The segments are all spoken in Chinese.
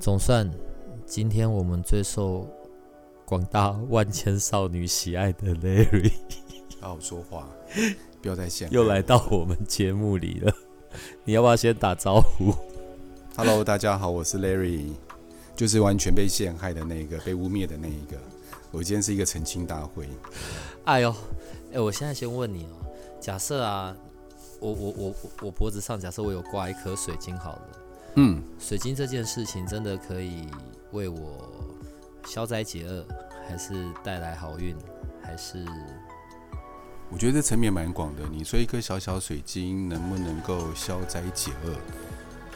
总算，今天我们最受广大万千少女喜爱的 Larry，好好说话，不要再想又来到我们节目里了。你要不要先打招呼？Hello，大家好，我是 Larry，就是完全被陷害的那个，被污蔑的那一个。我今天是一个澄清大会。哎呦，哎，我现在先问你哦，假设啊，我我我我脖子上假设我有挂一颗水晶，好了。嗯，水晶这件事情真的可以为我消灾解厄，还是带来好运？还是？我觉得这层面蛮广的。你说一颗小小水晶能不能够消灾解厄？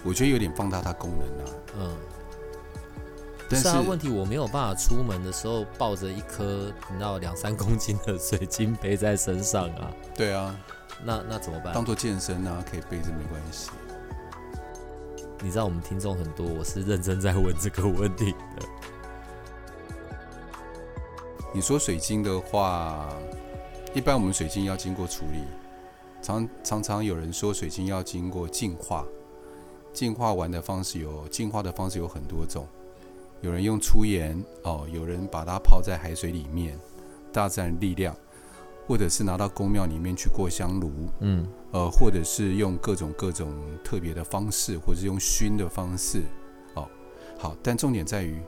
我觉得有点放大它功能啊。嗯，但是，是啊，问题我没有办法出门的时候抱着一颗你知道两三公斤的水晶背在身上啊。对啊，那那怎么办？当做健身啊，可以背着没关系。你知道我们听众很多，我是认真在问这个问题的。你说水晶的话，一般我们水晶要经过处理，常常常有人说水晶要经过净化，净化完的方式有净化的方式有很多种，有人用粗盐哦，有人把它泡在海水里面，大自然力量。或者是拿到宫庙里面去过香炉，嗯，呃，或者是用各种各种特别的方式，或者是用熏的方式，哦，好，但重点在于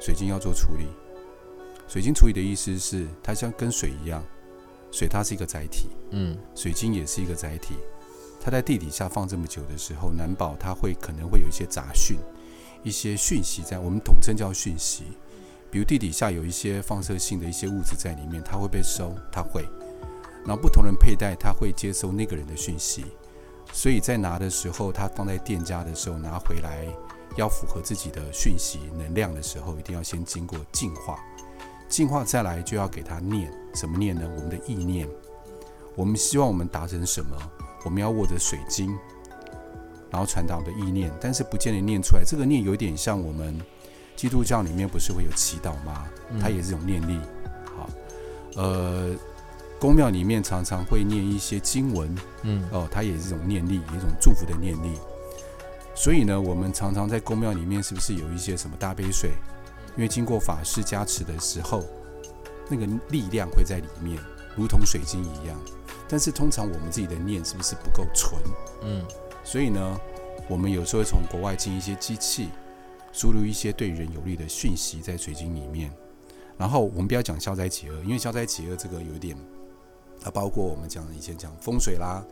水晶要做处理。水晶处理的意思是，它像跟水一样，水它是一个载体，嗯，水晶也是一个载体，它在地底下放这么久的时候，难保它会可能会有一些杂讯，一些讯息在，我们统称叫讯息。比如地底下有一些放射性的一些物质在里面，它会被收，它会。然后不同人佩戴，他会接收那个人的讯息。所以在拿的时候，他放在店家的时候拿回来，要符合自己的讯息能量的时候，一定要先经过净化。净化再来就要给他念什么念呢？我们的意念。我们希望我们达成什么？我们要握着水晶，然后传达我们的意念。但是不见得念出来。这个念有点像我们。基督教里面不是会有祈祷吗？它也是一种念力。好，呃，宫庙里面常常会念一些经文，嗯，哦，它也是一种念力，一种祝福的念力。所以呢，我们常常在宫庙里面是不是有一些什么大杯水？因为经过法师加持的时候，那个力量会在里面，如同水晶一样。但是通常我们自己的念是不是不够纯？嗯，所以呢，我们有时候会从国外进一些机器。输入一些对人有利的讯息在水晶里面，然后我们不要讲消灾解厄，因为消灾解厄这个有点，它包括我们讲以前讲风水啦，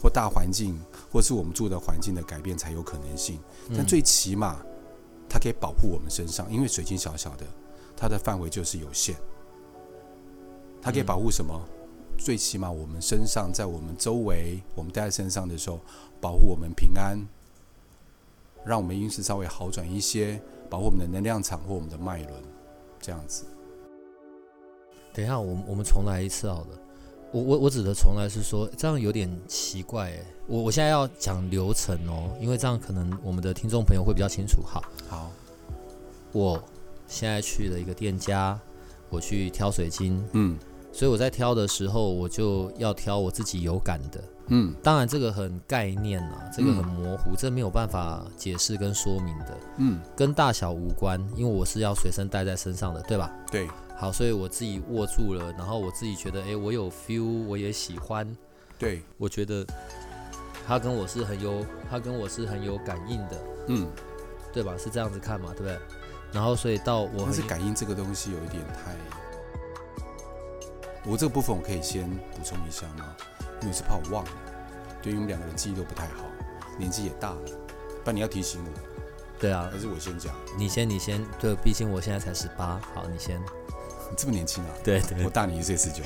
或大环境，或是我们住的环境的改变才有可能性。但最起码，它可以保护我们身上，因为水晶小小的，它的范围就是有限。它可以保护什么？最起码我们身上，在我们周围，我们戴在身上的时候，保护我们平安。让我们运势稍微好转一些，保护我们的能量场或我们的脉轮，这样子。等一下，我我们重来一次好了。我我我指的从来是说，这样有点奇怪哎。我我现在要讲流程哦，因为这样可能我们的听众朋友会比较清楚。好，好。我现在去了一个店家，我去挑水晶，嗯，所以我在挑的时候，我就要挑我自己有感的。嗯，当然这个很概念啊，这个很模糊，嗯、这没有办法解释跟说明的。嗯，跟大小无关，因为我是要随身带在身上的，对吧？对。好，所以我自己握住了，然后我自己觉得，哎，我有 feel，我也喜欢。对，我觉得他跟我是很有，他跟我是很有感应的。嗯，对吧？是这样子看嘛，对不对？然后所以到我，但是感应这个东西有一点太，我这个部分我可以先补充一下吗？因为是怕我忘了，对于我们两个人记忆都不太好，年纪也大了，不然你要提醒我。对啊，还是我先讲。你先，你先。对，毕竟我现在才十八。好，你先。你这么年轻啊？对对。我大你一岁十九。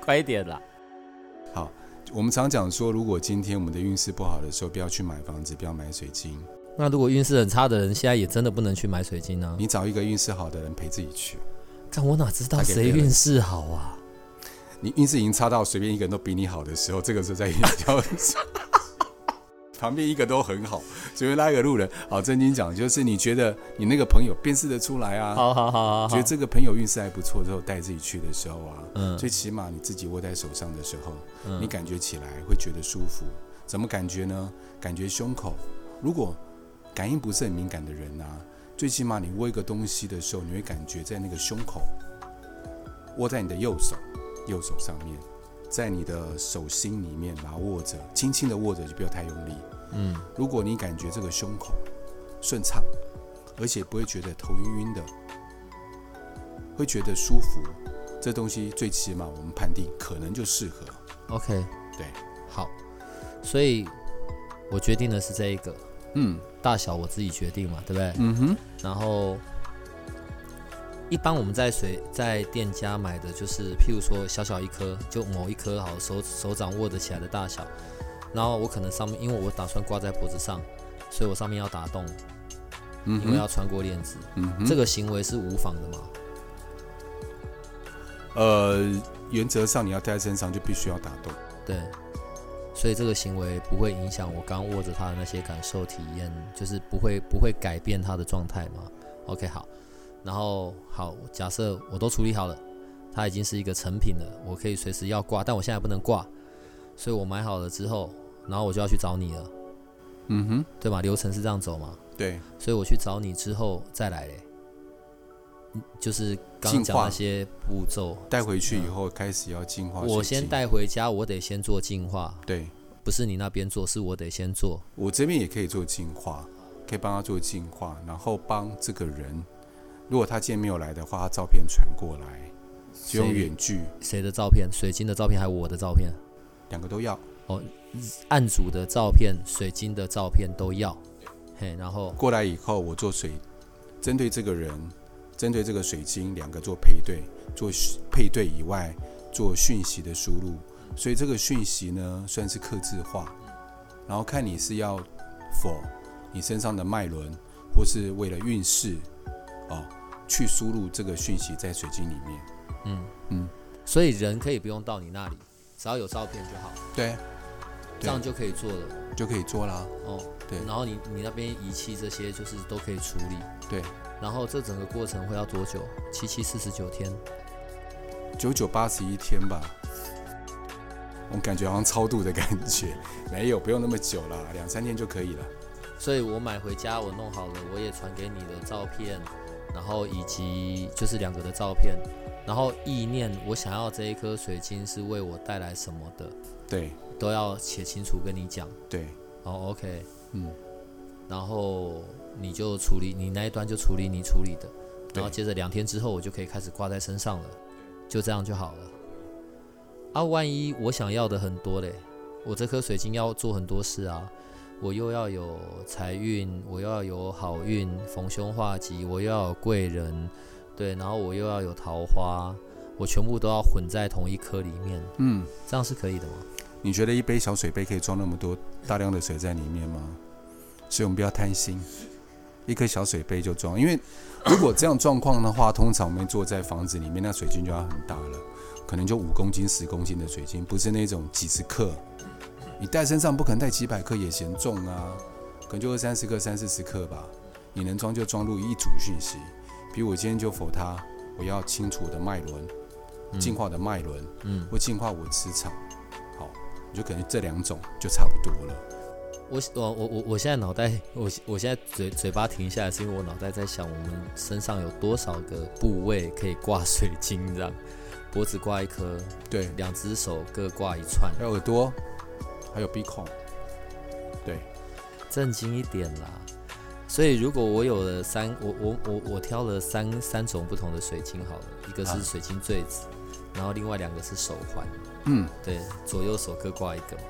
快一点啦。好，我们常讲说，如果今天我们的运势不好的时候，不要去买房子，不要买水晶。那如果运势很差的人，现在也真的不能去买水晶呢、啊？你找一个运势好的人陪自己去。但我哪知道谁运势好啊？你运势已经差到随便一个人都比你好的时候，这个时候再运势。旁边一个都很好，随便拉一个路人。好，正经讲，就是你觉得你那个朋友辨识得出来啊？好好好好，觉得这个朋友运势还不错之后，带自己去的时候啊，嗯，最起码你自己握在手上的时候，嗯，你感觉起来会觉得舒服。怎么感觉呢？感觉胸口，如果感应不是很敏感的人啊，最起码你握一个东西的时候，你会感觉在那个胸口，握在你的右手，右手上面。在你的手心里面把它握着，轻轻的握着，就不要太用力。嗯，如果你感觉这个胸口顺畅，而且不会觉得头晕晕的，会觉得舒服，这东西最起码我们判定可能就适合。OK，对，好，所以我决定的是这一个，嗯，大小我自己决定嘛，对不对？嗯哼，然后。一般我们在水在店家买的就是，譬如说小小一颗，就某一颗好手手掌握得起来的大小，然后我可能上面，因为我打算挂在脖子上，所以我上面要打洞，嗯，因为要穿过链子，嗯，这个行为是无妨的嘛？呃，原则上你要戴在身上就必须要打洞，对，所以这个行为不会影响我刚握着它的那些感受体验，就是不会不会改变它的状态嘛？OK，好。然后好，假设我都处理好了，它已经是一个成品了，我可以随时要挂，但我现在不能挂，所以我买好了之后，然后我就要去找你了，嗯哼，对吧？流程是这样走嘛？对，所以我去找你之后再来嘞，就是刚刚讲那些步骤，带回去以后开始要进化。我先带回家，我得先做进化，对，不是你那边做，是我得先做，我这边也可以做进化，可以帮他做进化，然后帮这个人。如果他今天没有来的话，他照片传过来，就用远距。谁的照片？水晶的照片还是我的照片？两个都要。哦，案主的照片、水晶的照片都要。嘿，然后过来以后，我做水，针对这个人，针对这个水晶，两个做配对，做配对以外，做讯息的输入。所以这个讯息呢，算是刻制化。然后看你是要否你身上的脉轮，或是为了运势，哦。去输入这个讯息在水晶里面，嗯嗯，所以人可以不用到你那里，只要有照片就好。对，这样就可以做了，就可以做啦。哦，对，然后你你那边仪器这些就是都可以处理。对，然后这整个过程会要多久？七七四十九天，九九八十一天吧。我感觉好像超度的感觉，没有，不用那么久了，两三天就可以了。所以我买回家，我弄好了，我也传给你的照片。然后以及就是两个的照片，然后意念，我想要这一颗水晶是为我带来什么的，对，都要写清楚跟你讲。对，哦，OK，嗯，然后你就处理你那一端就处理你处理的，然后接着两天之后我就可以开始挂在身上了，就这样就好了。啊，万一我想要的很多嘞，我这颗水晶要做很多事啊。我又要有财运，我又要有好运，逢凶化吉，我又要有贵人，对，然后我又要有桃花，我全部都要混在同一颗里面，嗯，这样是可以的吗？你觉得一杯小水杯可以装那么多大量的水在里面吗？所以我们不要贪心，一颗小水杯就装，因为如果这样状况的话，通常我们坐在房子里面，那水晶就要很大了，可能就五公斤、十公斤的水晶，不是那种几十克。你带身上不可能带几百克也嫌重啊，可能就二三十克、三四十克吧。你能装就装入一组讯息，比如我今天就否它，我要清除我的脉轮，净化的脉轮，嗯，或净化我磁场。好，你就可能这两种就差不多了。我我我我我现在脑袋，我我现在嘴嘴巴停下来，是因为我脑袋在想，我们身上有多少个部位可以挂水晶这样？脖子挂一颗，对，两只手各挂一串，还有耳朵。还有鼻孔，对，正经一点啦。所以如果我有了三，我我我我挑了三三种不同的水晶好了，一个是水晶坠子，然后另外两个是手环。嗯，对，左右手各挂一个嘛，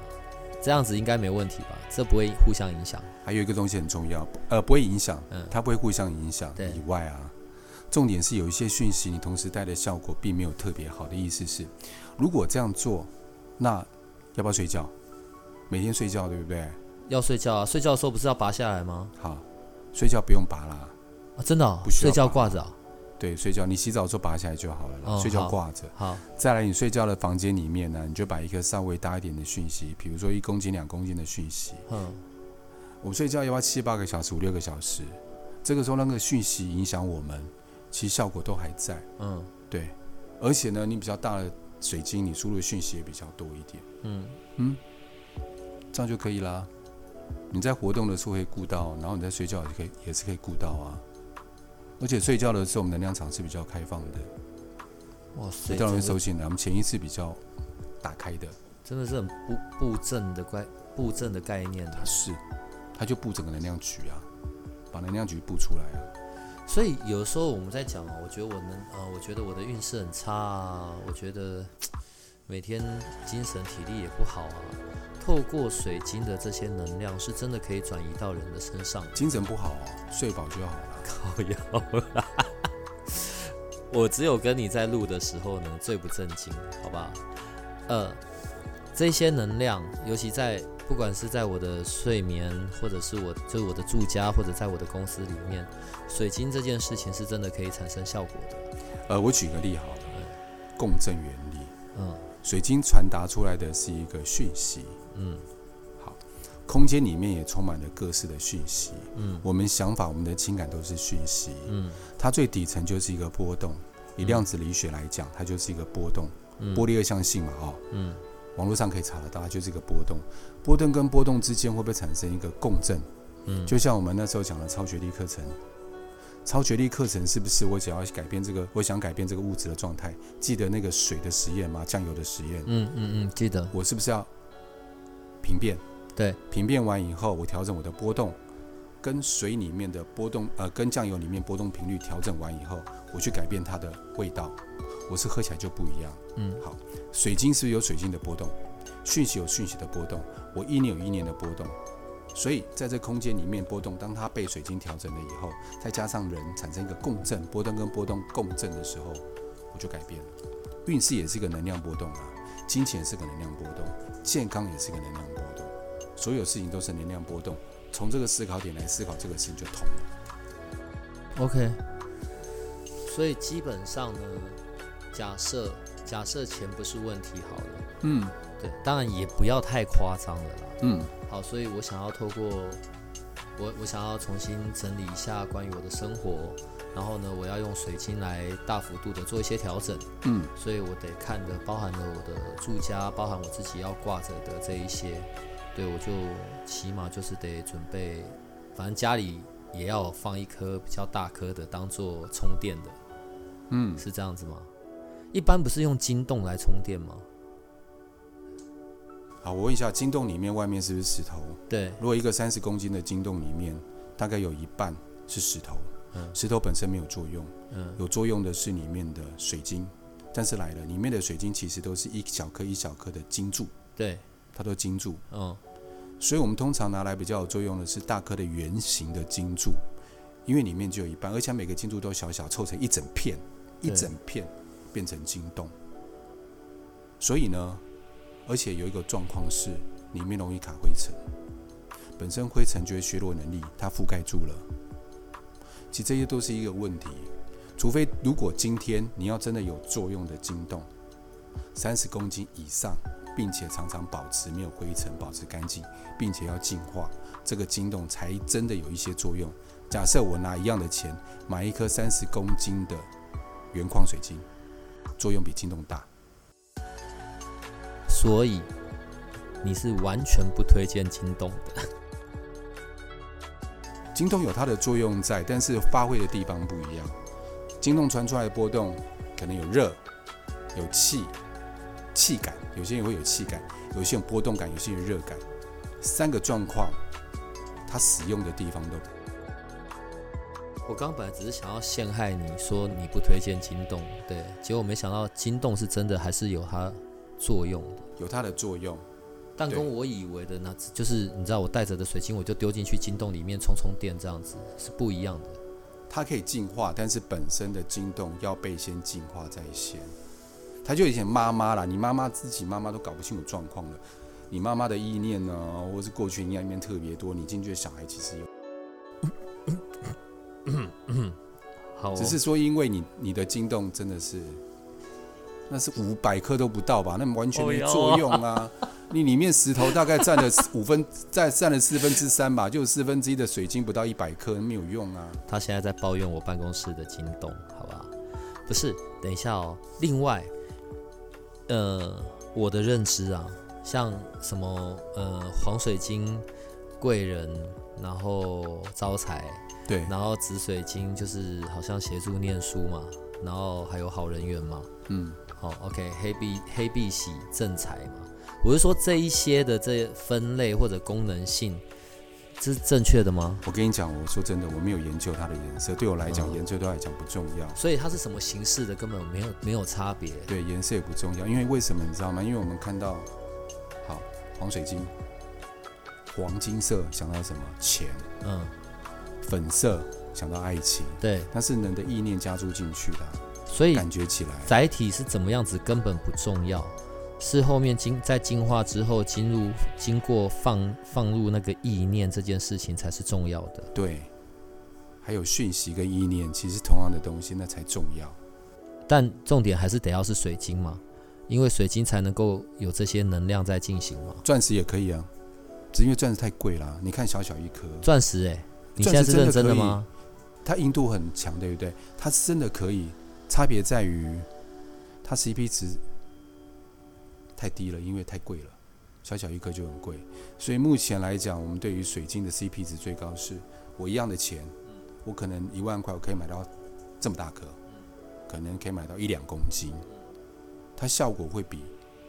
这样子应该没问题吧？这不会互相影响。还有一个东西很重要，呃，不会影响，嗯，它不会互相影响。对，以外啊，重点是有一些讯息你同时带的效果并没有特别好的意思是，如果这样做，那。要不要睡觉？每天睡觉对不对？要睡觉啊！睡觉的时候不是要拔下来吗？好，睡觉不用拔啦。啊，真的、哦？不需要睡觉挂着、啊。对，睡觉你洗澡的时候拔下来就好了。哦、睡觉挂着。好。再来，你睡觉的房间里面呢，你就把一个稍微大一点的讯息，比如说一公斤、两公斤的讯息。嗯。我睡觉要不要七八个小时、五六个小时？这个时候那个讯息影响我们，其实效果都还在。嗯。对。而且呢，你比较大的水晶，你输入的讯息也比较多一点。嗯嗯，这样就可以啦。你在活动的时候会顾到，然后你在睡觉也可以，也是可以顾到啊。而且睡觉的时候，我们能量场是比较开放的。哇塞！比较容易收信的，我们潜意识比较打开的。真的是很布布阵的概布阵的概念。它是，它就布整个能量局啊，把能量局布出来啊。所以有时候我们在讲啊，我觉得我能啊，我觉得我的运势很差啊，我觉得每天精神体力也不好啊。透过水晶的这些能量，是真的可以转移到人的身上。精神不好啊，睡饱就好了。靠腰了，我只有跟你在录的时候呢，最不正经，好不好？呃，这些能量，尤其在。不管是在我的睡眠，或者是我就是我的住家，或者在我的公司里面，水晶这件事情是真的可以产生效果的。呃，我举个例好了，嗯、共振原理。嗯，水晶传达出来的是一个讯息。嗯，好，空间里面也充满了各式的讯息。嗯，我们想法、我们的情感都是讯息。嗯，它最底层就是一个波动。以量子力学来讲，它就是一个波动。嗯、波粒二象性嘛，哈。嗯。网络上可以查得到，它就是一个波动。波动跟波动之间会不会产生一个共振？嗯，就像我们那时候讲的超觉力课程，超觉力课程是不是我只要改变这个，我想改变这个物质的状态？记得那个水的实验吗？酱油的实验？嗯嗯嗯，记得。我是不是要平变？对，平变完以后，我调整我的波动，跟水里面的波动，呃，跟酱油里面波动频率调整完以后，我去改变它的味道。我是喝起来就不一样。嗯，好，水晶是有水晶的波动？讯息有讯息的波动，我意念有意念的波动。所以在这空间里面波动，当它被水晶调整了以后，再加上人产生一个共振，波动跟波动共振的时候，我就改变了。运势也是一个能量波动啊，金钱是个能量波动，健康也是一个能量波动，所有事情都是能量波动。从这个思考点来思考这个事情就通了。OK，所以基本上呢。假设假设钱不是问题好了，嗯，对，当然也不要太夸张了啦，嗯，好，所以我想要透过我我想要重新整理一下关于我的生活，然后呢，我要用水晶来大幅度的做一些调整，嗯，所以我得看的包含了我的住家，包含我自己要挂着的这一些，对，我就起码就是得准备，反正家里也要放一颗比较大颗的当做充电的，嗯，是这样子吗？一般不是用金洞来充电吗？好，我问一下，金洞里面外面是不是石头？对。如果一个三十公斤的金洞里面，大概有一半是石头。嗯。石头本身没有作用。嗯。有作用的是里面的水晶。但是来了，里面的水晶其实都是一小颗一小颗的晶柱。对。它都晶柱。嗯。所以我们通常拿来比较有作用的是大颗的圆形的晶柱，因为里面就有一半，而且每个晶柱都小小，凑成一整片，一整片。变成晶洞，所以呢，而且有一个状况是，里面容易卡灰尘。本身灰尘就会削弱能力，它覆盖住了。其实这些都是一个问题，除非如果今天你要真的有作用的晶洞，三十公斤以上，并且常常保持没有灰尘，保持干净，并且要净化，这个晶洞才真的有一些作用。假设我拿一样的钱买一颗三十公斤的原矿水晶。作用比晶洞大，所以你是完全不推荐晶洞的。晶洞有它的作用在，但是发挥的地方不一样。晶洞传出来的波动可能有热、有气、气感，有些人会有气感，有些有波动感，有些有热感，三个状况，它使用的地方都。我刚本来只是想要陷害你说你不推荐金洞，对，结果没想到金洞是真的还是有它作用的，有它的作用，但跟我以为的那就是你知道我带着的水晶我就丢进去晶洞里面充充电这样子是不一样的。它可以净化，但是本身的晶洞要被先进化在先。它就以前妈妈啦，你妈妈自己妈妈都搞不清楚状况了，你妈妈的意念呢，或是过去你那边特别多，你进去的小孩其实有。好、哦，只是说因为你你的惊动真的是，那是五百克都不到吧？那完全没作用啊！你里面石头大概占了 五分，再占了四分之三吧，就四分之一的水晶不到一百克，没有用啊！他现在在抱怨我办公室的京东，好吧？不是，等一下哦。另外，呃，我的认知啊，像什么呃黄水晶贵人，然后招财。对，然后紫水晶就是好像协助念书嘛，然后还有好人缘嘛，嗯，好，OK，黑碧黑碧玺正财嘛，我是说这一些的这分类或者功能性，这是正确的吗？我跟你讲，我说真的，我没有研究它的颜色，对我来讲，嗯、研究对我来讲不重要。所以它是什么形式的，根本没有没有差别。对，颜色也不重要，因为为什么你知道吗？因为我们看到，好，黄水晶，黄金色想到什么？钱，嗯。粉色想到爱情，对，它是人的意念加注进去的，所以感觉起来载体是怎么样子根本不重要，是后面经在进化之后进入经过放放入那个意念这件事情才是重要的。对，还有讯息跟意念其实同样的东西，那才重要。但重点还是得要是水晶嘛，因为水晶才能够有这些能量在进行嘛。钻石也可以啊，只因为钻石太贵了，你看小小一颗钻石哎、欸。你现在是认真的吗？它硬度很强，对不对？它是真的可以，差别在于它 CP 值太低了，因为太贵了，小小一颗就很贵。所以目前来讲，我们对于水晶的 CP 值最高是，我一样的钱，我可能一万块我可以买到这么大颗，可能可以买到一两公斤，它效果会比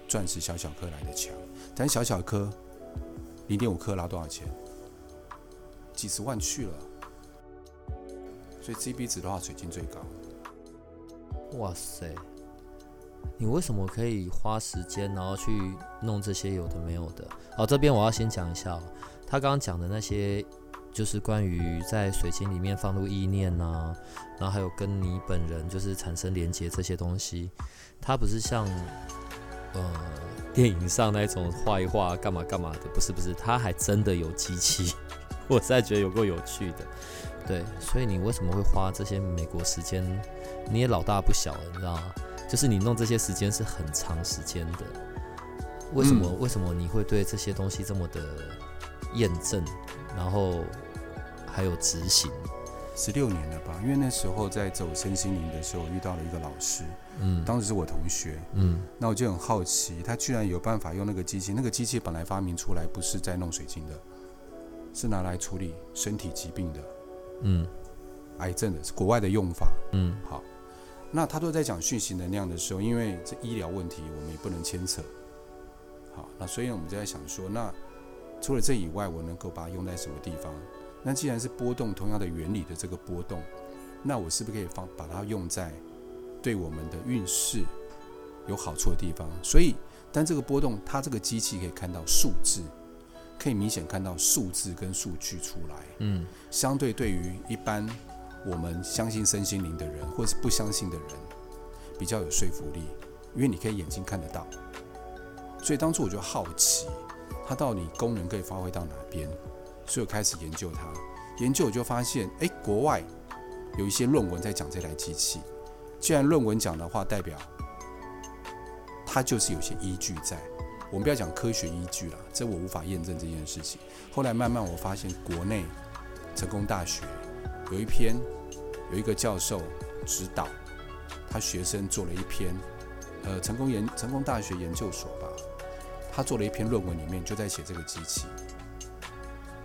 钻石小小颗来的强。但小小颗零点五克拉多少钱？几十万去了，所以 CP 值的话，水晶最高。哇塞，你为什么可以花时间，然后去弄这些有的没有的？好，这边我要先讲一下，哦他刚刚讲的那些，就是关于在水晶里面放入意念呐、然后还有跟你本人就是产生连接这些东西，它不是像呃电影上那种画一画干嘛干嘛的，不是不是，它还真的有机器。我实在觉得有够有趣的，对，所以你为什么会花这些美国时间？你也老大不小了，你知道吗？就是你弄这些时间是很长时间的。为什么？嗯、为什么你会对这些东西这么的验证？然后还有执行？十六年了吧？因为那时候在走身心灵的时候，遇到了一个老师，嗯，当时是我同学，嗯，那我就很好奇，他居然有办法用那个机器，那个机器本来发明出来不是在弄水晶的。是拿来处理身体疾病的，嗯，癌症的，是国外的用法，嗯，好，那他都在讲讯息能量的时候，因为这医疗问题我们也不能牵扯，好，那所以我们就在想说，那除了这以外，我能够把它用在什么地方？那既然是波动同样的原理的这个波动，那我是不是可以放把它用在对我们的运势有好处的地方？所以，但这个波动，它这个机器可以看到数字。可以明显看到数字跟数据出来，嗯，相对对于一般我们相信身心灵的人，或是不相信的人，比较有说服力，因为你可以眼睛看得到。所以当初我就好奇，它到底功能可以发挥到哪边，所以我开始研究它。研究我就发现，诶，国外有一些论文在讲这台机器。既然论文讲的话，代表它就是有些依据在。我们不要讲科学依据了，这我无法验证这件事情。后来慢慢我发现，国内成功大学有一篇，有一个教授指导他学生做了一篇，呃，成功研成功大学研究所吧，他做了一篇论文，里面就在写这个机器。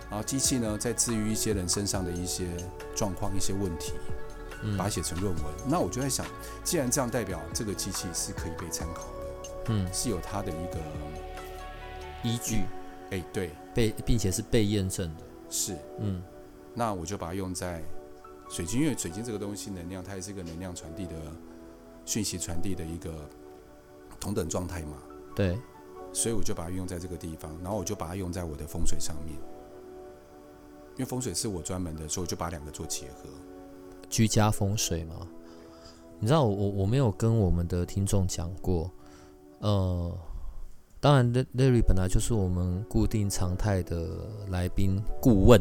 然后机器呢，在治愈一些人身上的一些状况、一些问题，把它写成论文。嗯。那我就在想，既然这样，代表这个机器是可以被参考的。嗯，是有它的一个依据，哎、欸，对，被并且是被验证的，是，嗯，那我就把它用在水晶，因为水晶这个东西能量，它也是一个能量传递的讯息传递的一个同等状态嘛，对，所以我就把它用在这个地方，然后我就把它用在我的风水上面，因为风水是我专门的，所以我就把两个做结合，居家风水嘛，你知道我我我没有跟我们的听众讲过。呃，当然，Larry 本来就是我们固定常态的来宾顾问。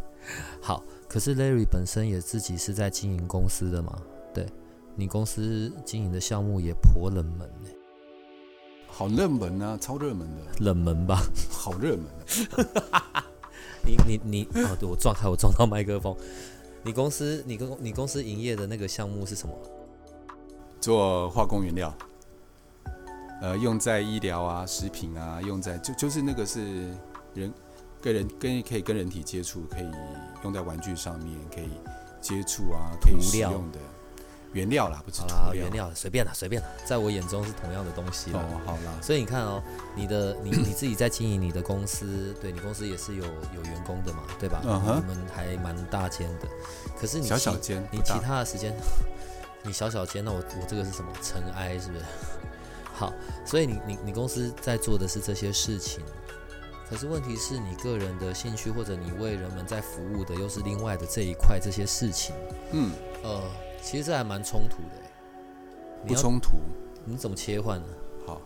好，可是 Larry 本身也自己是在经营公司的嘛？对，你公司经营的项目也颇冷门呢。好热门啊，超热门的。冷门吧？好热门啊！你你你哦，对我撞开，我撞到麦克风。你公司，你公你公司营业的那个项目是什么？做化工原料。呃，用在医疗啊、食品啊，用在就就是那个是人跟人跟可以跟人体接触，可以用在玩具上面，可以接触啊，可以使用的原料啦，不是好啦，原料随便啦，随便啦，在我眼中是同样的东西啦。哦，好啦。所以你看哦，你的 你你自己在经营你的公司，对你公司也是有有员工的嘛，对吧？嗯哼。你们还蛮大间的，可是你小小间，你其他的时间，你小小间，那我我这个是什么？尘埃是不是？好，所以你你你公司在做的是这些事情，可是问题是你个人的兴趣或者你为人们在服务的又是另外的这一块这些事情，嗯，呃，其实这还蛮冲突的，不冲突？你怎么切换呢？好，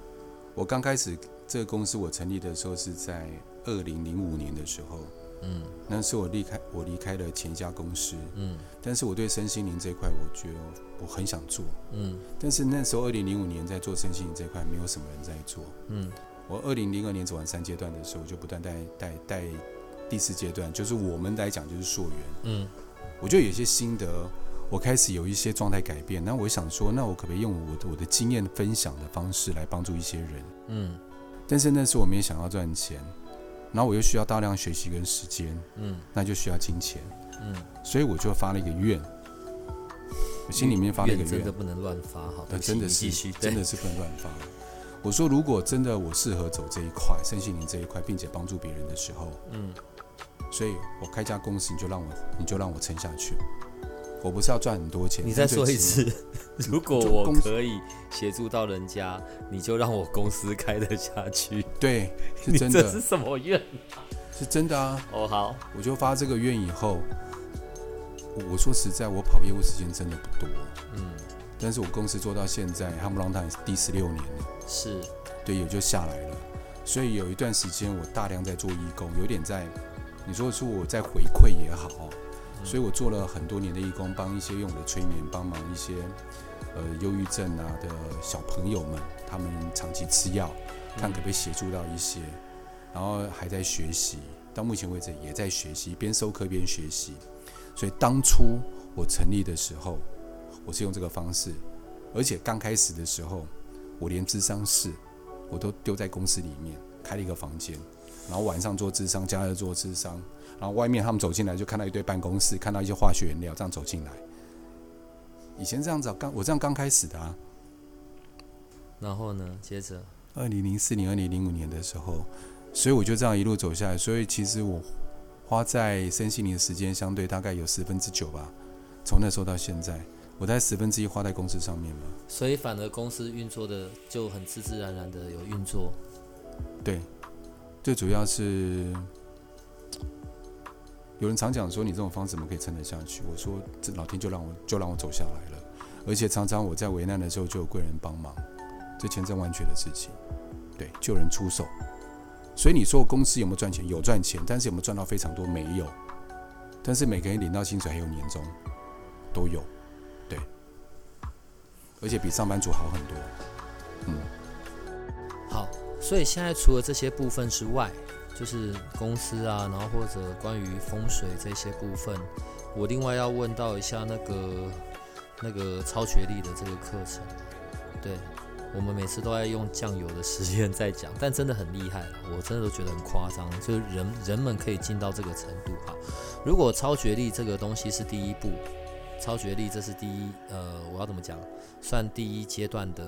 我刚开始这个公司我成立的时候是在二零零五年的时候。嗯，那是我离开我离开了前一家公司，嗯，但是我对身心灵这一块，我觉得我很想做，嗯，但是那时候二零零五年在做身心灵这块，没有什么人在做，嗯，我二零零二年走完三阶段的时候，我就不断带带带第四阶段，就是我们来讲就是溯源，嗯，我就有些心得，我开始有一些状态改变，那我想说，那我可不可以用我的我的经验分享的方式来帮助一些人，嗯，但是那时候我们也想要赚钱。然后我又需要大量学习跟时间，嗯，那就需要金钱，嗯，所以我就发了一个愿，我心里面发了一个愿，真的不能乱发，好，真的是真的是不能乱发。我说如果真的我适合走这一块，身心灵这一块，并且帮助别人的时候，嗯，所以我开家公司，你就让我你就让我撑下去。我不是要赚很多钱。你再说一次，如果我可以协助到人家，你就让我公司开得下去。对，是真的。这是什么愿？是真的啊。哦，好，我就发这个愿以后，我说实在，我跑业务时间真的不多。嗯。但是我公司做到现在，他们浪坦第十六年了。是。对，也就下来了。所以有一段时间，我大量在做义工，有点在，你说是我在回馈也好。所以我做了很多年的义工，帮一些用我的催眠，帮忙一些呃忧郁症啊的小朋友们，他们长期吃药，看可不可以协助到一些，然后还在学习，到目前为止也在学习，边授课边学习。所以当初我成立的时候，我是用这个方式，而且刚开始的时候，我连智商室我都丢在公司里面开了一个房间，然后晚上做智商，假日做智商。然后外面他们走进来，就看到一堆办公室，看到一些化学原料，这样走进来。以前这样子，刚我这样刚开始的啊。然后呢，接着，二零零四年、二零零五年的时候，所以我就这样一路走下来。所以其实我花在身心灵的时间，相对大概有十分之九吧。从那时候到现在，我大概十分之一花在公司上面嘛。所以反而公司运作的就很自自然然的有运作。对，最主要是。有人常讲说，你这种方式怎么可以撑得下去？我说这老天就让我就让我走下来了，而且常常我在危难的时候就有贵人帮忙，这千真万确的事情，对，救人出手。所以你说公司有没有赚钱？有赚钱，但是有没有赚到非常多？没有。但是每个人领到薪水还有年终，都有，对，而且比上班族好很多。嗯，好，所以现在除了这些部分之外。就是公司啊，然后或者关于风水这些部分，我另外要问到一下那个那个超觉力的这个课程。对，我们每次都在用酱油的实验在讲，但真的很厉害，我真的都觉得很夸张，就是人人们可以进到这个程度。啊，如果超觉力这个东西是第一步，超觉力这是第一，呃，我要怎么讲？算第一阶段的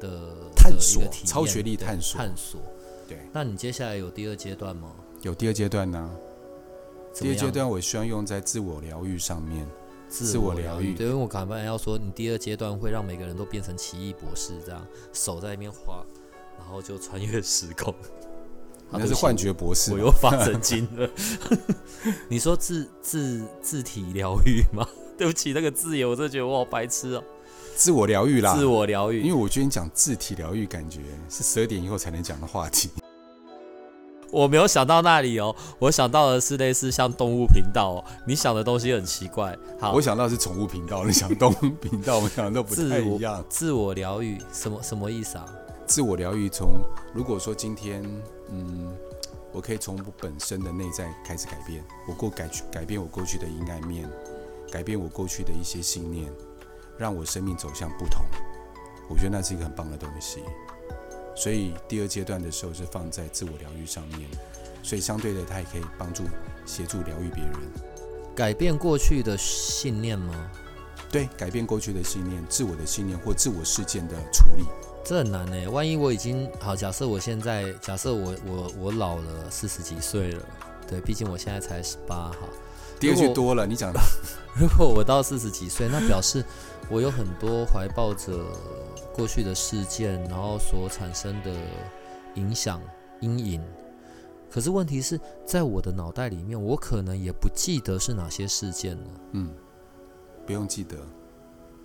的探索，超觉力探索，探索。对，那你接下来有第二阶段吗？有第二阶段呢、啊。第二阶段我需要用在自我疗愈上面。自我疗愈，对，因为我刚才要说，你第二阶段会让每个人都变成奇异博士，这样手在那边画，然后就穿越时空。那是幻觉博士，我又发神经了。你说自自自体疗愈吗？对不起，那个字眼我真的觉得我好白痴哦。自我疗愈啦，自我疗愈。因为我觉得你讲自体疗愈，感觉是十二点以后才能讲的话题。我没有想到那里哦，我想到的是类似像动物频道哦。你想的东西很奇怪。好，我想到的是宠物频道，你想动物频道，我想的都不太一样。自我疗愈什么什么意思啊？自我疗愈从如果说今天，嗯，我可以从我本身的内在开始改变，我过改改变我过去的阴暗面，改变我过去的一些信念，让我生命走向不同。我觉得那是一个很棒的东西。所以第二阶段的时候是放在自我疗愈上面，所以相对的，它也可以帮助协助疗愈别人，改变过去的信念吗？对，改变过去的信念、自我的信念或自我事件的处理，这很难呢。万一我已经好，假设我现在，假设我我我老了四十几岁了，对，毕竟我现在才十八哈。第二句多了，你讲的。如果我到四十几岁，那表示我有很多怀抱着。过去的事件，然后所产生的影响阴影。可是问题是在我的脑袋里面，我可能也不记得是哪些事件了。嗯，不用记得，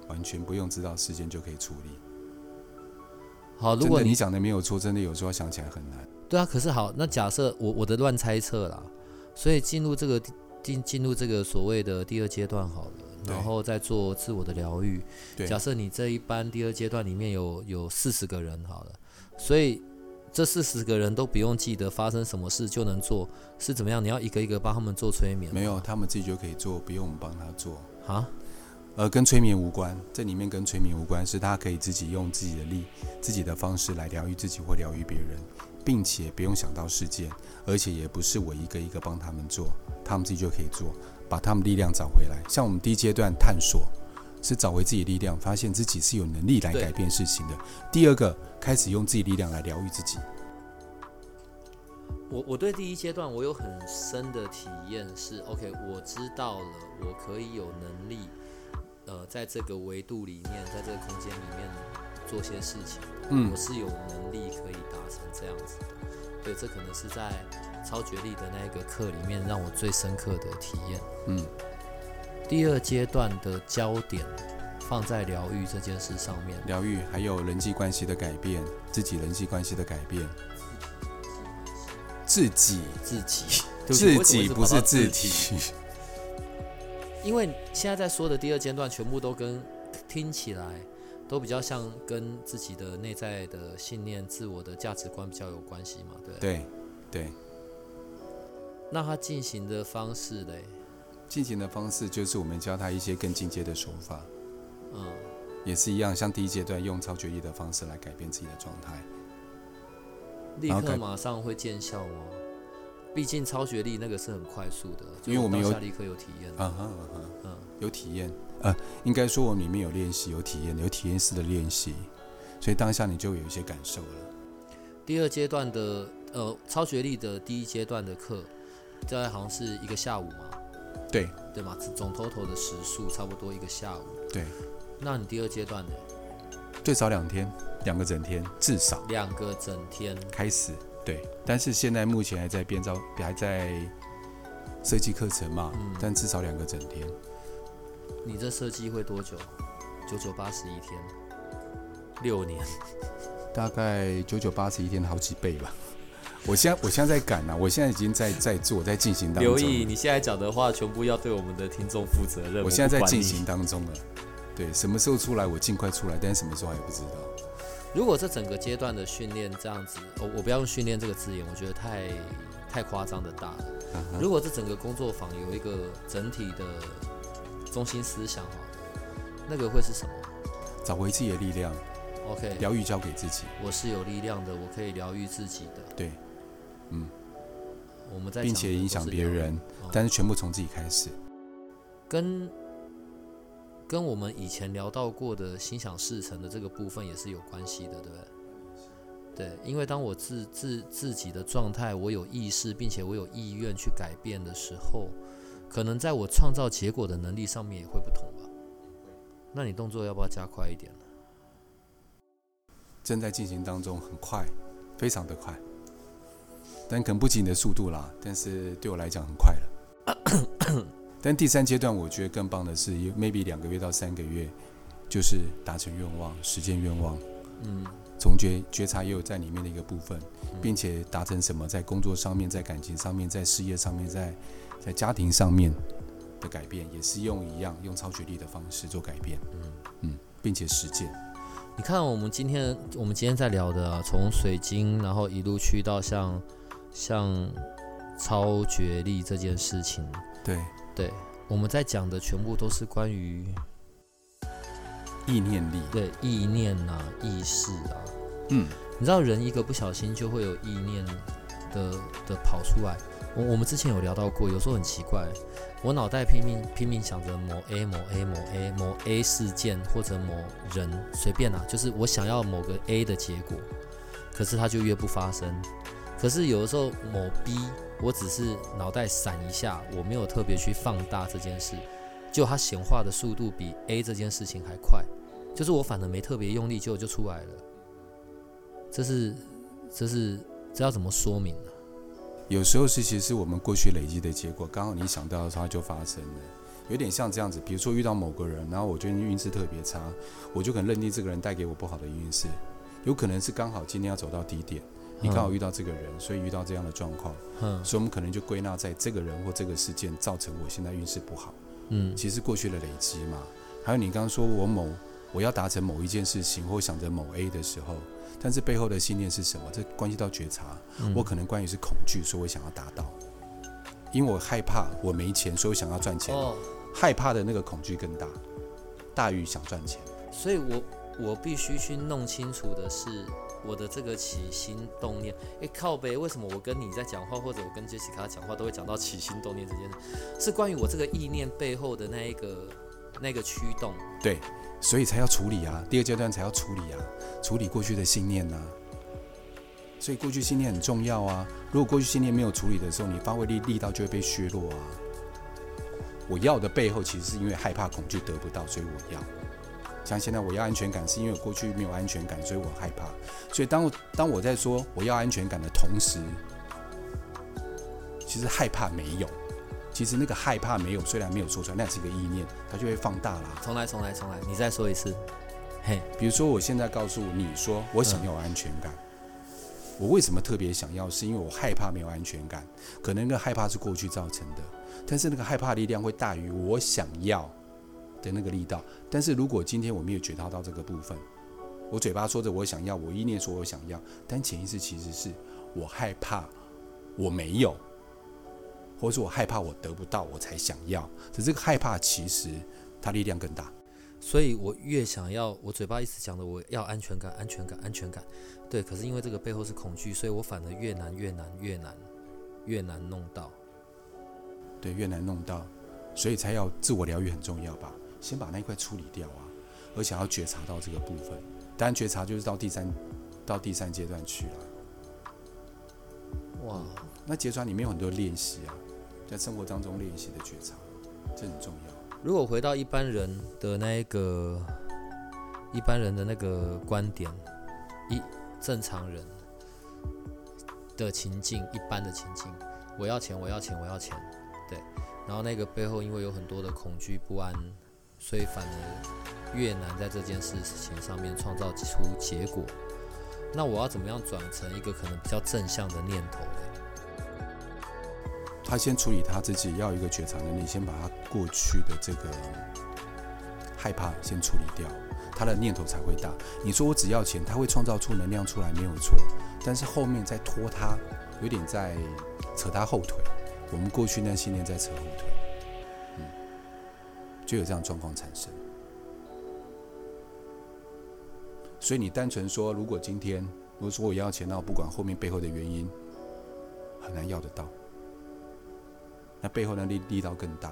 完全不用知道事件就可以处理。好，如果，你讲的没有错，真的有时候想起来很难。对啊，可是好，那假设我我的乱猜测啦，所以进入这个进进入这个所谓的第二阶段好了。然后再做自我的疗愈。对，假设你这一班第二阶段里面有有四十个人好了，所以这四十个人都不用记得发生什么事就能做，是怎么样？你要一个一个帮他们做催眠？没有，他们自己就可以做，不用我们帮他做。啊？呃，跟催眠无关，这里面跟催眠无关，是他可以自己用自己的力、自己的方式来疗愈自己或疗愈别人，并且不用想到事件，而且也不是我一个一个帮他们做，他们自己就可以做。把他们力量找回来，像我们第一阶段探索是找回自己力量，发现自己是有能力来改变事情的。第二个，开始用自己力量来疗愈自己。我我对第一阶段我有很深的体验是，OK，我知道了，我可以有能力，呃，在这个维度里面，在这个空间里面做些事情。嗯，我是有能力可以达成这样子的。对，这可能是在。超觉力的那一个课里面，让我最深刻的体验。嗯，第二阶段的焦点放在疗愈这件事上面，疗愈还有人际关系的改变，自己人际关系的改变，自己自己自己不是自己，因为现在在说的第二阶段，全部都跟听起来都比较像跟自己的内在的信念、自我的价值观比较有关系嘛？对对对。那他进行的方式嘞？进行的方式就是我们教他一些更进阶的手法，嗯，也是一样，像第一阶段用超觉力的方式来改变自己的状态，立刻马上会见效吗？毕竟超觉力那个是很快速的，因为我们有立刻有体验，啊哈啊哈，嗯，有体验，呃，应该说我们里面有练习，有体验，有体验式的练习，所以当下你就有一些感受了。第二阶段的呃超觉力的第一阶段的课。这好像是一个下午嘛，对对嘛，总 total 的时数差不多一个下午。对，那你第二阶段呢？最少两天，两个整天，至少两个整天开始。对，但是现在目前还在编造，还在设计课程嘛，嗯，但至少两个整天。你这设计会多久？九九八十一天，六年，大概九九八十一天好几倍吧。我现在我现在在赶呢、啊，我现在已经在在做，在进行当中。刘毅你现在讲的话，全部要对我们的听众负责任。我现在在进行当中了，对，什么时候出来我尽快出来，但是什么时候还不知道。如果这整个阶段的训练这样子，我我不要用训练这个字眼，我觉得太太夸张的大了。Uh-huh. 如果这整个工作坊有一个整体的中心思想哈，那个会是什么？找回自己的力量。OK，疗愈交给自己。我是有力量的，我可以疗愈自己的。对。嗯，我们在并且影响别人，哦，但是全部从自己开始，跟跟我们以前聊到过的心想事成的这个部分也是有关系的，对不对？对，因为当我自自自己的状态，我有意识，并且我有意愿去改变的时候，可能在我创造结果的能力上面也会不同吧。那你动作要不要加快一点呢？正在进行当中，很快，非常的快。但可能不及你的速度啦，但是对我来讲很快了。但第三阶段我觉得更棒的是，maybe 两个月到三个月，就是达成愿望、实现愿望。嗯，从觉觉察也有在里面的一个部分，并且达成什么，在工作上面、在感情上面、在事业上面、在在家庭上面的改变，也是用一样用超觉力的方式做改变。嗯嗯，并且实践。你看，我们今天我们今天在聊的啊，从水晶，然后一路去到像像超觉力这件事情。对对，我们在讲的全部都是关于。意念力，对意念啊，意识啊，嗯，你知道人一个不小心就会有意念的的跑出来。我我们之前有聊到过，有时候很奇怪，我脑袋拼命拼命想着某 A 某 A 某 A 某 A 事件或者某人，随便啊，就是我想要某个 A 的结果，可是它就越不发生。可是有的时候某 B，我只是脑袋闪一下，我没有特别去放大这件事，就它显化的速度比 A 这件事情还快。就是我反而没特别用力，就就出来了。这是，这是，这要怎么说明呢？有时候是其实是我们过去累积的结果，刚好你想到的时候它就发生了。有点像这样子，比如说遇到某个人，然后我觉得运势特别差，我就可能认定这个人带给我不好的运势。有可能是刚好今天要走到低点，你刚好遇到这个人，所以遇到这样的状况。嗯，所以我们可能就归纳在这个人或这个事件造成我现在运势不好。嗯，其实过去的累积嘛，还有你刚刚说我某。我要达成某一件事情，或想着某 A 的时候，但是背后的信念是什么？这关系到觉察。嗯、我可能关于是恐惧，所以我想要达到，因为我害怕我没钱，所以我想要赚钱。哦、害怕的那个恐惧更大，大于想赚钱。所以我我必须去弄清楚的是我的这个起心动念。诶，靠北，为什么我跟你在讲话，或者我跟杰西卡讲话，都会讲到起心动念这件事？是关于我这个意念背后的那一个那个驱动。对。所以才要处理啊，第二阶段才要处理啊，处理过去的信念呐、所以过去信念很重要啊。如果过去信念没有处理的时候，你发挥力力道就会被削弱啊。我要的背后其实是因为害怕、恐惧得不到，所以我要。像现在我要安全感，是因为我过去没有安全感，所以我害怕。所以当我当我在说我要安全感的同时，其实害怕没有。其实那个害怕没有，虽然没有说出来，那是一个意念，它就会放大了。重来，重来，重来，你再说一次。嘿，比如说我现在告诉你说，我想要安全感，嗯、我为什么特别想要？是因为我害怕没有安全感，可能那个害怕是过去造成的，但是那个害怕力量会大于我想要的那个力道。但是如果今天我没有觉察到这个部分，我嘴巴说着我想要，我意念说我想要，但潜意识其实是我害怕我没有。或者说我害怕我得不到，我才想要。可是这个害怕其实它力量更大，所以我越想要，我嘴巴一直讲的我要安全感、安全感、安全感，对。可是因为这个背后是恐惧，所以我反而越难、越难、越难、越难弄到。对，越难弄到，所以才要自我疗愈很重要吧？先把那一块处理掉啊，而且要觉察到这个部分。当然，觉察就是到第三到第三阶段去了。哇，那结算里面有很多练习啊。在生活当中练习的觉察，这很重要。如果回到一般人的那一个一般人的那个观点，一正常人的情境，一般的情境，我要钱，我要钱，我要钱，对。然后那个背后因为有很多的恐惧不安，所以反而越难在这件事情上面创造出结果。那我要怎么样转成一个可能比较正向的念头呢？他先处理他自己，要一个觉察能力，先把他过去的这个害怕先处理掉，他的念头才会大。你说我只要钱，他会创造出能量出来，没有错。但是后面再拖他，有点在扯他后腿。我们过去那些年在扯后腿，就有这样状况产生。所以你单纯说，如果今天如果说我要钱，那我不管后面背后的原因，很难要得到。那背后的力力道更大，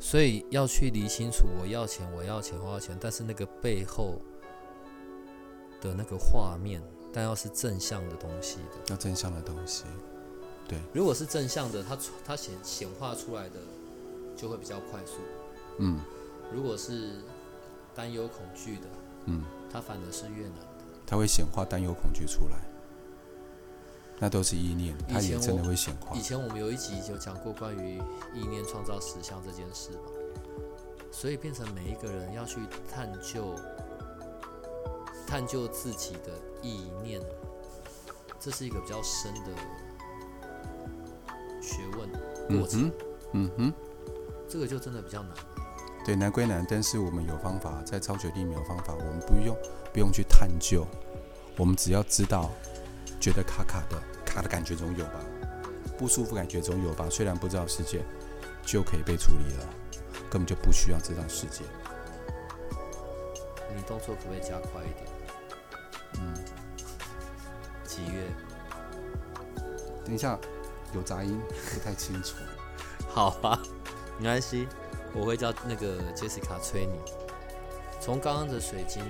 所以要去理清楚，我要钱，我要钱，我要钱。但是那个背后的那个画面，但要是正向的东西的，要正向的东西，对。如果是正向的，它它显显化出来的就会比较快速。嗯。如果是担忧恐惧的，嗯，它反而是越难的。它会显化担忧恐惧出来。那都是意念，它也真的会显化。以前我们有一集就讲过关于意念创造实相这件事嘛？所以变成每一个人要去探究、探究自己的意念，这是一个比较深的学问过程。嗯哼，这个就真的比较难。对，难归难，但是我们有方法，在超觉力没有方法，我们不用不用去探究，我们只要知道，觉得卡卡的，卡的感觉总有吧，不舒服感觉总有吧，虽然不知道世界，就可以被处理了，根本就不需要知道世界。你动作可不可以加快一点？嗯，几月？等一下，有杂音，不太清楚。好吧，没关系。我会叫那个 Jessica 催你，从刚刚的水晶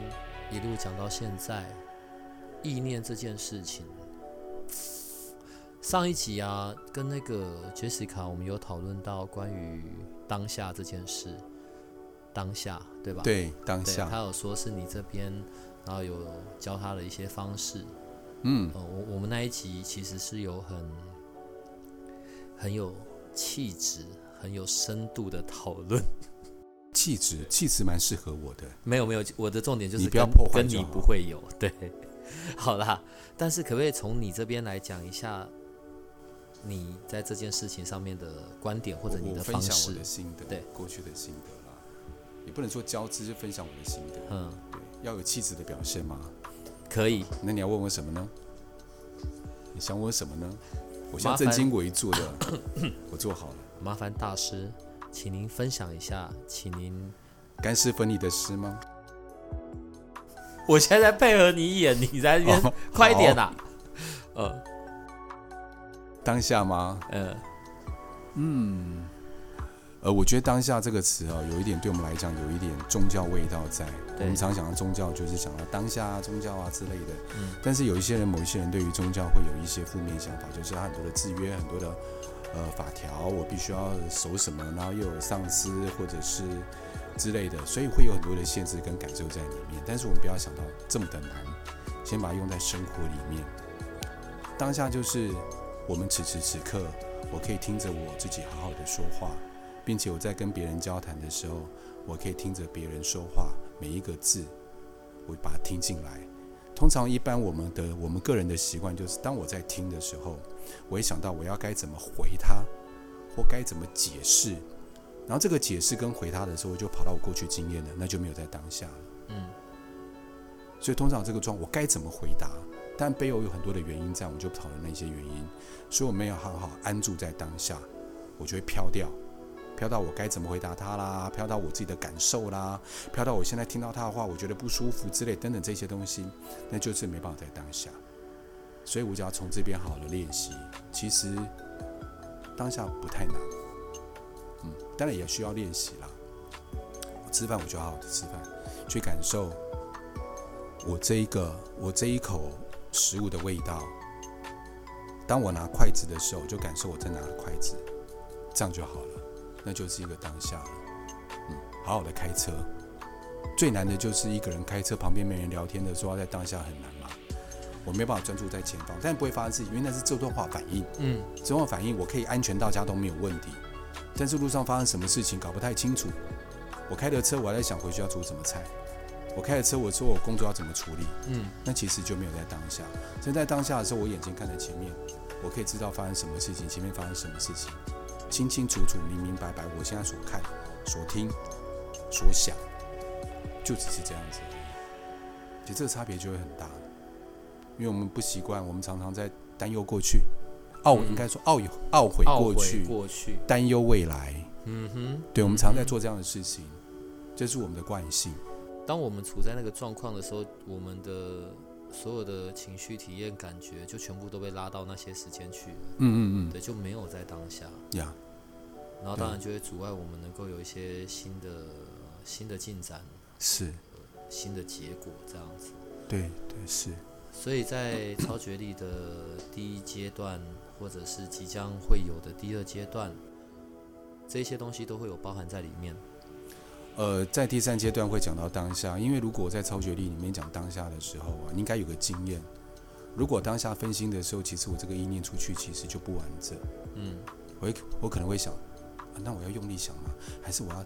一路讲到现在，意念这件事情。上一集啊，跟那个 Jessica 我们有讨论到关于当下这件事，当下对吧？对，当下。他有说是你这边，然后有教他的一些方式。嗯，我、呃、我们那一集其实是有很很有气质。很有深度的讨论，气质气质蛮适合我的。没有没有，我的重点就是你不要破坏，跟你不会有对。好啦，但是可不可以从你这边来讲一下，你在这件事情上面的观点或者你的方式？分享我的心得，对过去的心得啦，也不能说交织，就分享我的心得。嗯，对，要有气质的表现吗？可以。那你要问我什么呢？你想问我什么呢？我现在正襟危坐的，我做好了。麻烦大师，请您分享一下，请您干湿分离的诗吗？我现在在配合你演，你在那边、哦、快一点呐！呃，当下吗？呃，嗯，呃，我觉得“当下”这个词啊，有一点对我们来讲有一点宗教味道在。我们常常讲的宗教，就是讲到当下啊、宗教啊之类的。嗯。但是有一些人，某一些人对于宗教会有一些负面想法，就是他很多的制约，很多的。呃，法条我必须要守什么，然后又有上司或者是之类的，所以会有很多的限制跟感受在里面。但是我们不要想到这么的难，先把它用在生活里面。当下就是我们此时此刻，我可以听着我自己好好的说话，并且我在跟别人交谈的时候，我可以听着别人说话，每一个字我把它听进来。通常一般我们的我们个人的习惯就是，当我在听的时候。我会想到我要该怎么回他，或该怎么解释，然后这个解释跟回他的时候，就跑到我过去经验了，那就没有在当下了。嗯，所以通常这个状我该怎么回答，但背后有很多的原因在，我们就讨论那些原因，所以我没有好好安住在当下，我就会飘掉，飘到我该怎么回答他啦，飘到我自己的感受啦，飘到我现在听到他的话，我觉得不舒服之类等等这些东西，那就是没办法在当下。所以我就要从这边好好的练习。其实当下不太难，嗯，当然也需要练习啦。吃饭我就好好的吃饭，去感受我这一个我这一口食物的味道。当我拿筷子的时候，就感受我在拿筷子，这样就好了，那就是一个当下了。嗯，好好的开车，最难的就是一个人开车，旁边没人聊天的时候，在当下很难嘛。我没办法专注在前方，但不会发生事情，因为那是自动化反应。嗯，自动化反应我可以安全到家都没有问题，但是路上发生什么事情搞不太清楚。我开的车，我还在想回去要煮什么菜。我开的车，我说我工作要怎么处理。嗯，那其实就没有在当下。所以在当下的时候，我眼睛看着前面，我可以知道发生什么事情，前面发生什么事情，清清楚楚、明明白白。我现在所看、所听、所想，就只是这样子。其实这个差别就会很大。因为我们不习惯，我们常常在担忧过去，懊、嗯、应该说懊悔懊悔过去，过去担忧未来。嗯哼，对，我们常在做这样的事情，这是我们的惯性。当我们处在那个状况的时候，我们的所有的情绪体验、感觉，就全部都被拉到那些时间去了。嗯嗯嗯，对，就没有在当下。呀，然后当然就会阻碍我们能够有一些新的新的进展，是新的结果，这样子。对对是。所以在超觉力的第一阶段，或者是即将会有的第二阶段，这些东西都会有包含在里面。呃，在第三阶段会讲到当下，因为如果在超觉力里面讲当下的时候啊，应该有个经验。如果当下分心的时候，其实我这个意念出去，其实就不完整。嗯，我我可能会想，啊，那我要用力想吗？还是我要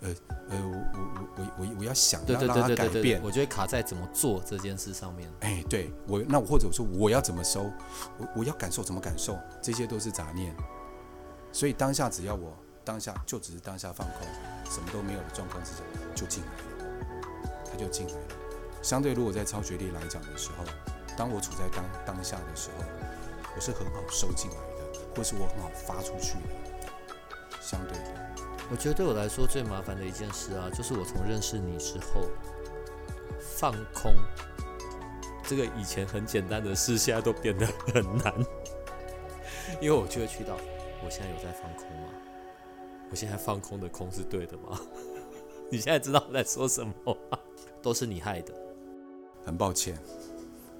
呃呃，我我我我我要想对对对对对对，我觉得卡在怎么做这件事上面。哎，对我那我或者说我要怎么收，我我要感受怎么感受，这些都是杂念。所以当下只要我当下就只是当下放空，什么都没有的状况之下就进来了，他就进来了。相对如果在超觉力来讲的时候，当我处在当当下的时候，我是很好收进来的，或是我很好发出去的。相对的，我觉得对我来说最麻烦的一件事啊，就是我从认识你之后，放空这个以前很简单的事，现在都变得很难，因为我就会去到。我现在有在放空吗？我现在放空的空是对的吗？你现在知道我在说什么吗？都是你害的。很抱歉，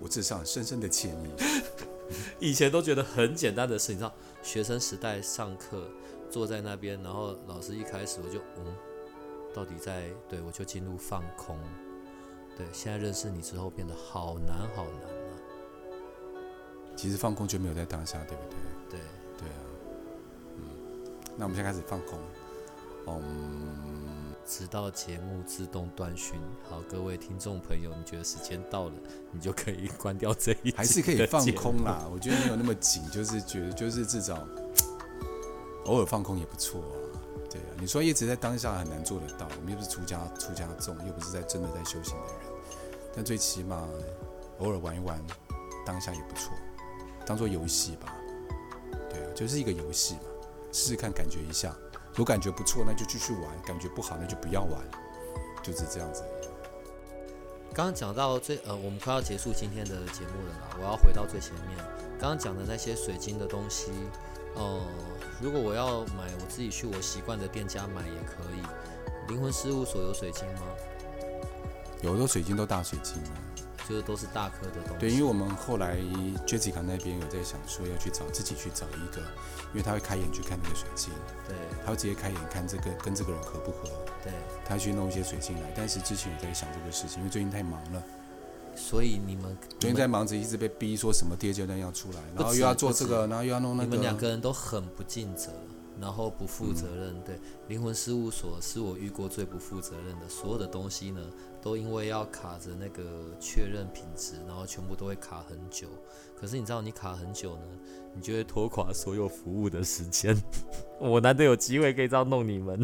我致上深深的歉意。以前都觉得很简单的事，你知道，学生时代上课坐在那边，然后老师一开始我就嗯，到底在对我就进入放空。对，现在认识你之后变得好难好难啊。其实放空就没有在当下，对不对？对对啊。嗯那我们现在开始放空，嗯，直到节目自动断讯。好，各位听众朋友，你觉得时间到了，你就可以关掉这一，还是可以放空啦。我觉得没有那么紧，就是觉得就是至少偶尔放空也不错啊。对啊，你说一直在当下很难做得到，我们又不是出家出家众，又不是在真的在修行的人，但最起码偶尔玩一玩，当下也不错，当做游戏吧。对啊，就是一个游戏嘛。试试看，感觉一下，如果感觉不错，那就继续玩；感觉不好，那就不要玩，就是这样子。刚刚讲到最呃，我们快要结束今天的节目了啦，我要回到最前面。刚刚讲的那些水晶的东西，呃，如果我要买，我自己去我习惯的店家买也可以。灵魂事务所有水晶吗？有的水晶都大水晶。就是都是大颗的东西。对，因为我们后来 Jessica 那边有在想说要去找自己去找一个，因为他会开眼去看那个水晶，对，他会直接开眼看这个跟这个人合不合，对，他去弄一些水晶来。但是之前有在想这个事情，因为最近太忙了，所以你们最近在忙着，一直被逼说什么第二阶段要出来，然后又要做这个，然后又要弄那个，你们两个人都很不尽责。然后不负责任，嗯、对，灵魂事务所是我遇过最不负责任的。所有的东西呢，都因为要卡着那个确认品质，然后全部都会卡很久。可是你知道，你卡很久呢，你就会拖垮所有服务的时间。我难得有机会可以这样弄你们。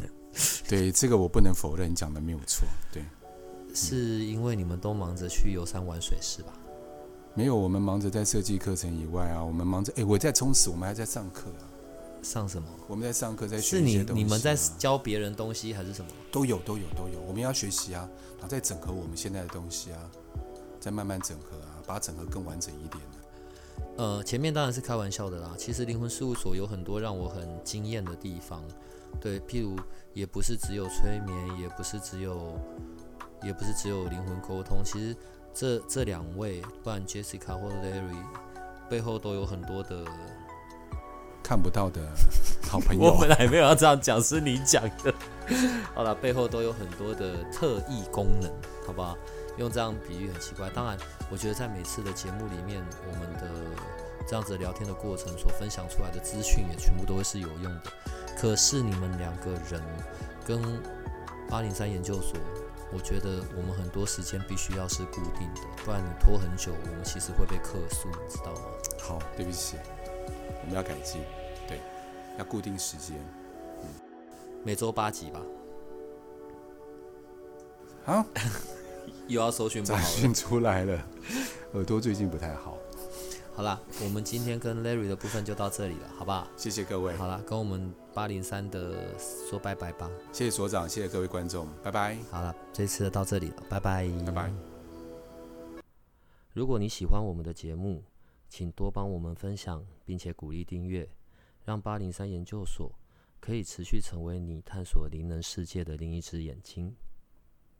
对，这个我不能否认，你讲的没有错。对，是因为你们都忙着去游山玩水是吧？没有，我们忙着在设计课程以外啊，我们忙着，哎，我在充实，我们还在上课啊。上什么？我们在上课，在学习、啊。是你你们在教别人东西还是什么？都有都有都有，我们要学习啊，然后再整合我们现在的东西啊，再慢慢整合啊，把它整合更完整一点。呃，前面当然是开玩笑的啦。其实灵魂事务所有很多让我很惊艳的地方，对，譬如也不是只有催眠，也不是只有，也不是只有灵魂沟通。其实这这两位，不然 Jessica 或者 Larry，背后都有很多的。看不到的好朋友，我本来没有要这样讲，是你讲的。好了，背后都有很多的特异功能，好不好？用这样比喻很奇怪。当然，我觉得在每次的节目里面，我们的这样子聊天的过程所分享出来的资讯，也全部都会是有用的。可是你们两个人跟八零三研究所，我觉得我们很多时间必须要是固定的，不然你拖很久，我们其实会被客诉，你知道吗？好，对不起。我们要改进，对，要固定时间，嗯，每周八集吧。好，又要搜寻不好了，搜寻出来了，耳朵最近不太好。好了，我们今天跟 Larry 的部分就到这里了，好不好？谢谢各位。好了，跟我们八零三的说拜拜吧。谢谢所长，谢谢各位观众，拜拜。好了，这次就到这里了，拜拜。拜拜。如果你喜欢我们的节目，请多帮我们分享，并且鼓励订阅，让八零三研究所可以持续成为你探索灵能世界的另一只眼睛。